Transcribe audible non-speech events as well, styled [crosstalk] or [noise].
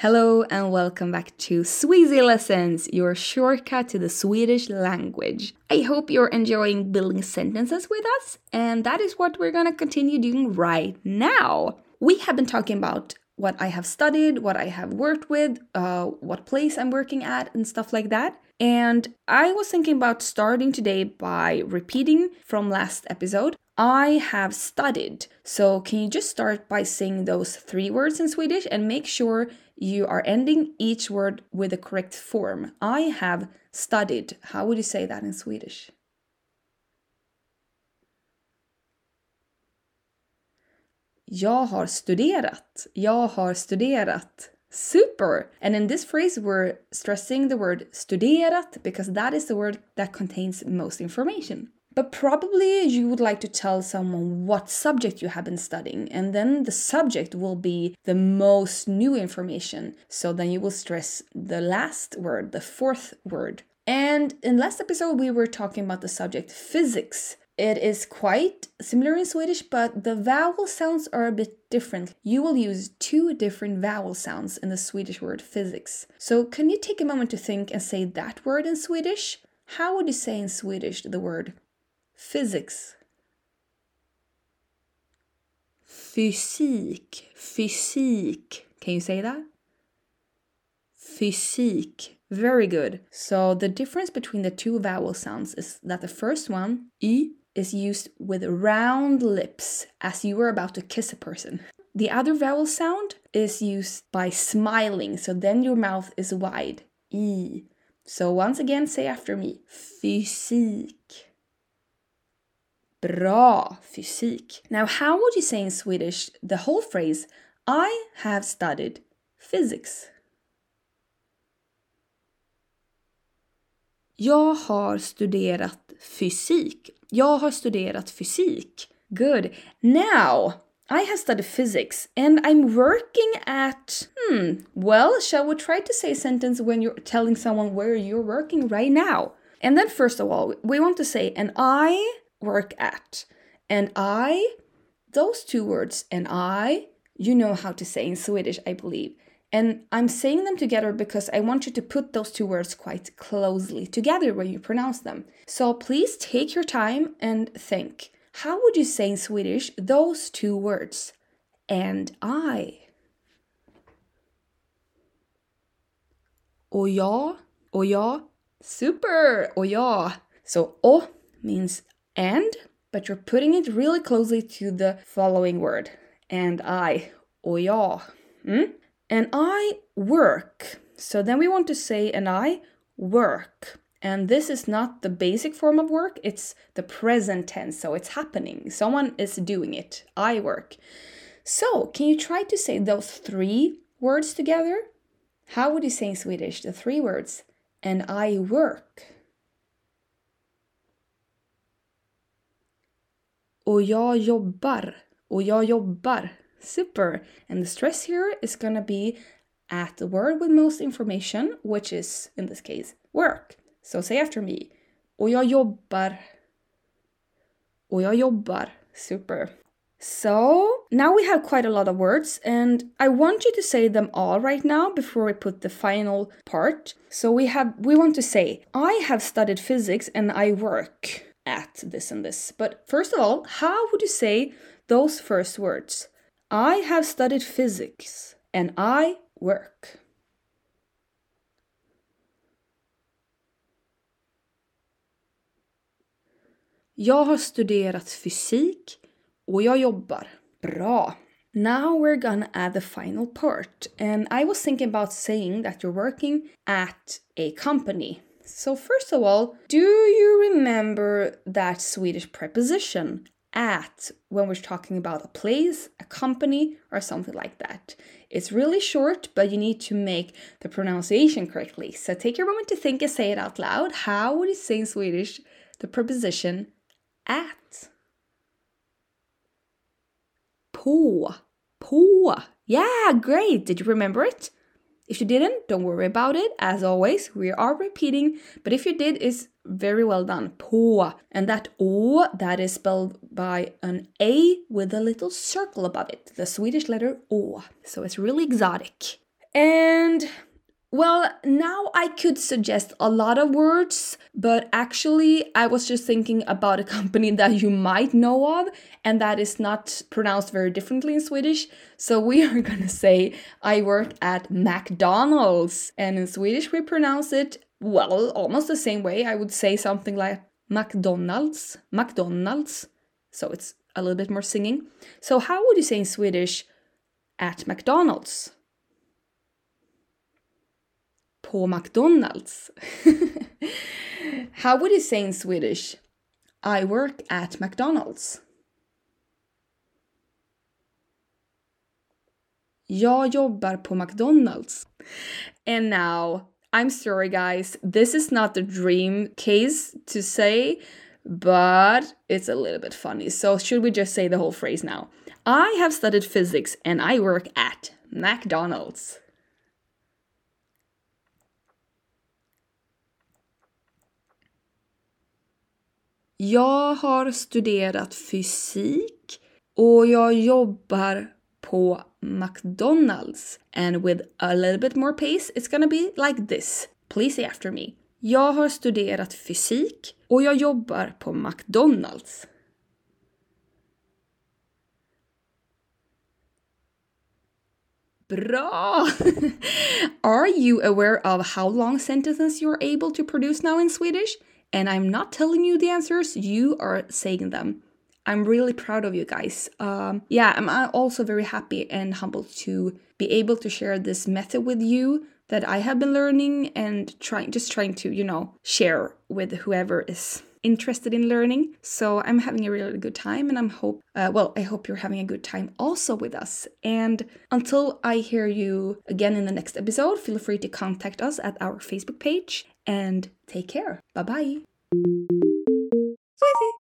Hello and welcome back to Sweasy Lessons, your shortcut to the Swedish language. I hope you're enjoying building sentences with us, and that is what we're gonna continue doing right now. We have been talking about what I have studied, what I have worked with, uh, what place I'm working at, and stuff like that. And I was thinking about starting today by repeating from last episode. I have studied. So, can you just start by saying those three words in Swedish and make sure you are ending each word with the correct form? I have studied. How would you say that in Swedish? Jag har studerat. Jag har studerat. Super! And in this phrase, we're stressing the word studerat because that is the word that contains most information. But probably you would like to tell someone what subject you have been studying, and then the subject will be the most new information. So then you will stress the last word, the fourth word. And in last episode, we were talking about the subject physics. It is quite similar in Swedish, but the vowel sounds are a bit different. You will use two different vowel sounds in the Swedish word physics. So, can you take a moment to think and say that word in Swedish? How would you say in Swedish the word physics? Fysik, fysik. Can you say that? Fysik. Very good. So the difference between the two vowel sounds is that the first one, y, is used with round lips as you are about to kiss a person. The other vowel sound is used by smiling, so then your mouth is wide. E. So once again, say after me. Fysik. Bra fysik. Now, how would you say in Swedish the whole phrase, I have studied physics? Jag har studerat fysik. Jag har studerat fysik. Good. Now, I have studied physics and I'm working at. Hmm, well, shall we try to say a sentence when you're telling someone where you're working right now? And then, first of all, we want to say, and I work at. And I, those two words, and I, you know how to say in Swedish, I believe. And I'm saying them together because I want you to put those two words quite closely together when you pronounce them. So please take your time and think. How would you say in Swedish those two words? And I. Och jag, och jag. Super! Och jag. So o means and, but you're putting it really closely to the following word. And I, och jag. Mm? And I work. So then we want to say, and I work. And this is not the basic form of work, it's the present tense. So it's happening. Someone is doing it. I work. So, can you try to say those three words together? How would you say in Swedish the three words? And I work. Och jag jobbar. Och jag jobbar. Super. And the stress here is gonna be at the word with most information, which is in this case work. So say after me. Och jag jobbar. Och jag jobbar. Super. So now we have quite a lot of words, and I want you to say them all right now before we put the final part. So we have we want to say, I have studied physics and I work at this and this. But first of all, how would you say those first words? I have studied physics and I work. Jag har studerat fysik och jag jobbar. Bra! Now we're gonna add the final part, and I was thinking about saying that you're working at a company. So, first of all, do you remember that Swedish preposition at when we're talking about a place, a company, or something like that. It's really short, but you need to make the pronunciation correctly. So take your moment to think and say it out loud. How would you say in Swedish the preposition at? På. På. Yeah, great. Did you remember it? If you didn't, don't worry about it. As always, we are repeating, but if you did, it's very well done. På. And that O, that is spelled by an A with a little circle above it, the Swedish letter O. So it's really exotic. And well, now I could suggest a lot of words, but actually, I was just thinking about a [laughs] company that you might know of and that is not pronounced very differently in Swedish. So we [laughs] are gonna say, I work at McDonald's. And in Swedish, we pronounce it, well, almost the same way. I would say something like McDonald's, McDonald's. So it's a little bit more singing. So, how would you say in Swedish at McDonald's? På McDonalds. [laughs] How would you say in Swedish? I work at McDonalds. Jag jobbar på McDonalds. And now, I'm sorry guys, this is not the dream case to say, but it's a little bit funny. So, should we just say the whole phrase now? I have studied physics and I work at McDonald's. Jag har studerat fysik och jag jobbar på McDonalds. And with a little bit more pace it's gonna be like this. Please say after me. Jag har studerat fysik och jag jobbar på McDonalds. Bra! [laughs] Are you aware of how long sentences you're able to produce now in Swedish? And I'm not telling you the answers, you are saying them. I'm really proud of you guys. Um, yeah, I'm also very happy and humbled to be able to share this method with you that I have been learning and trying, just trying to, you know, share with whoever is interested in learning. So I'm having a really good time, and I'm hope, uh, well, I hope you're having a good time also with us. And until I hear you again in the next episode, feel free to contact us at our Facebook page and take care. Bye bye.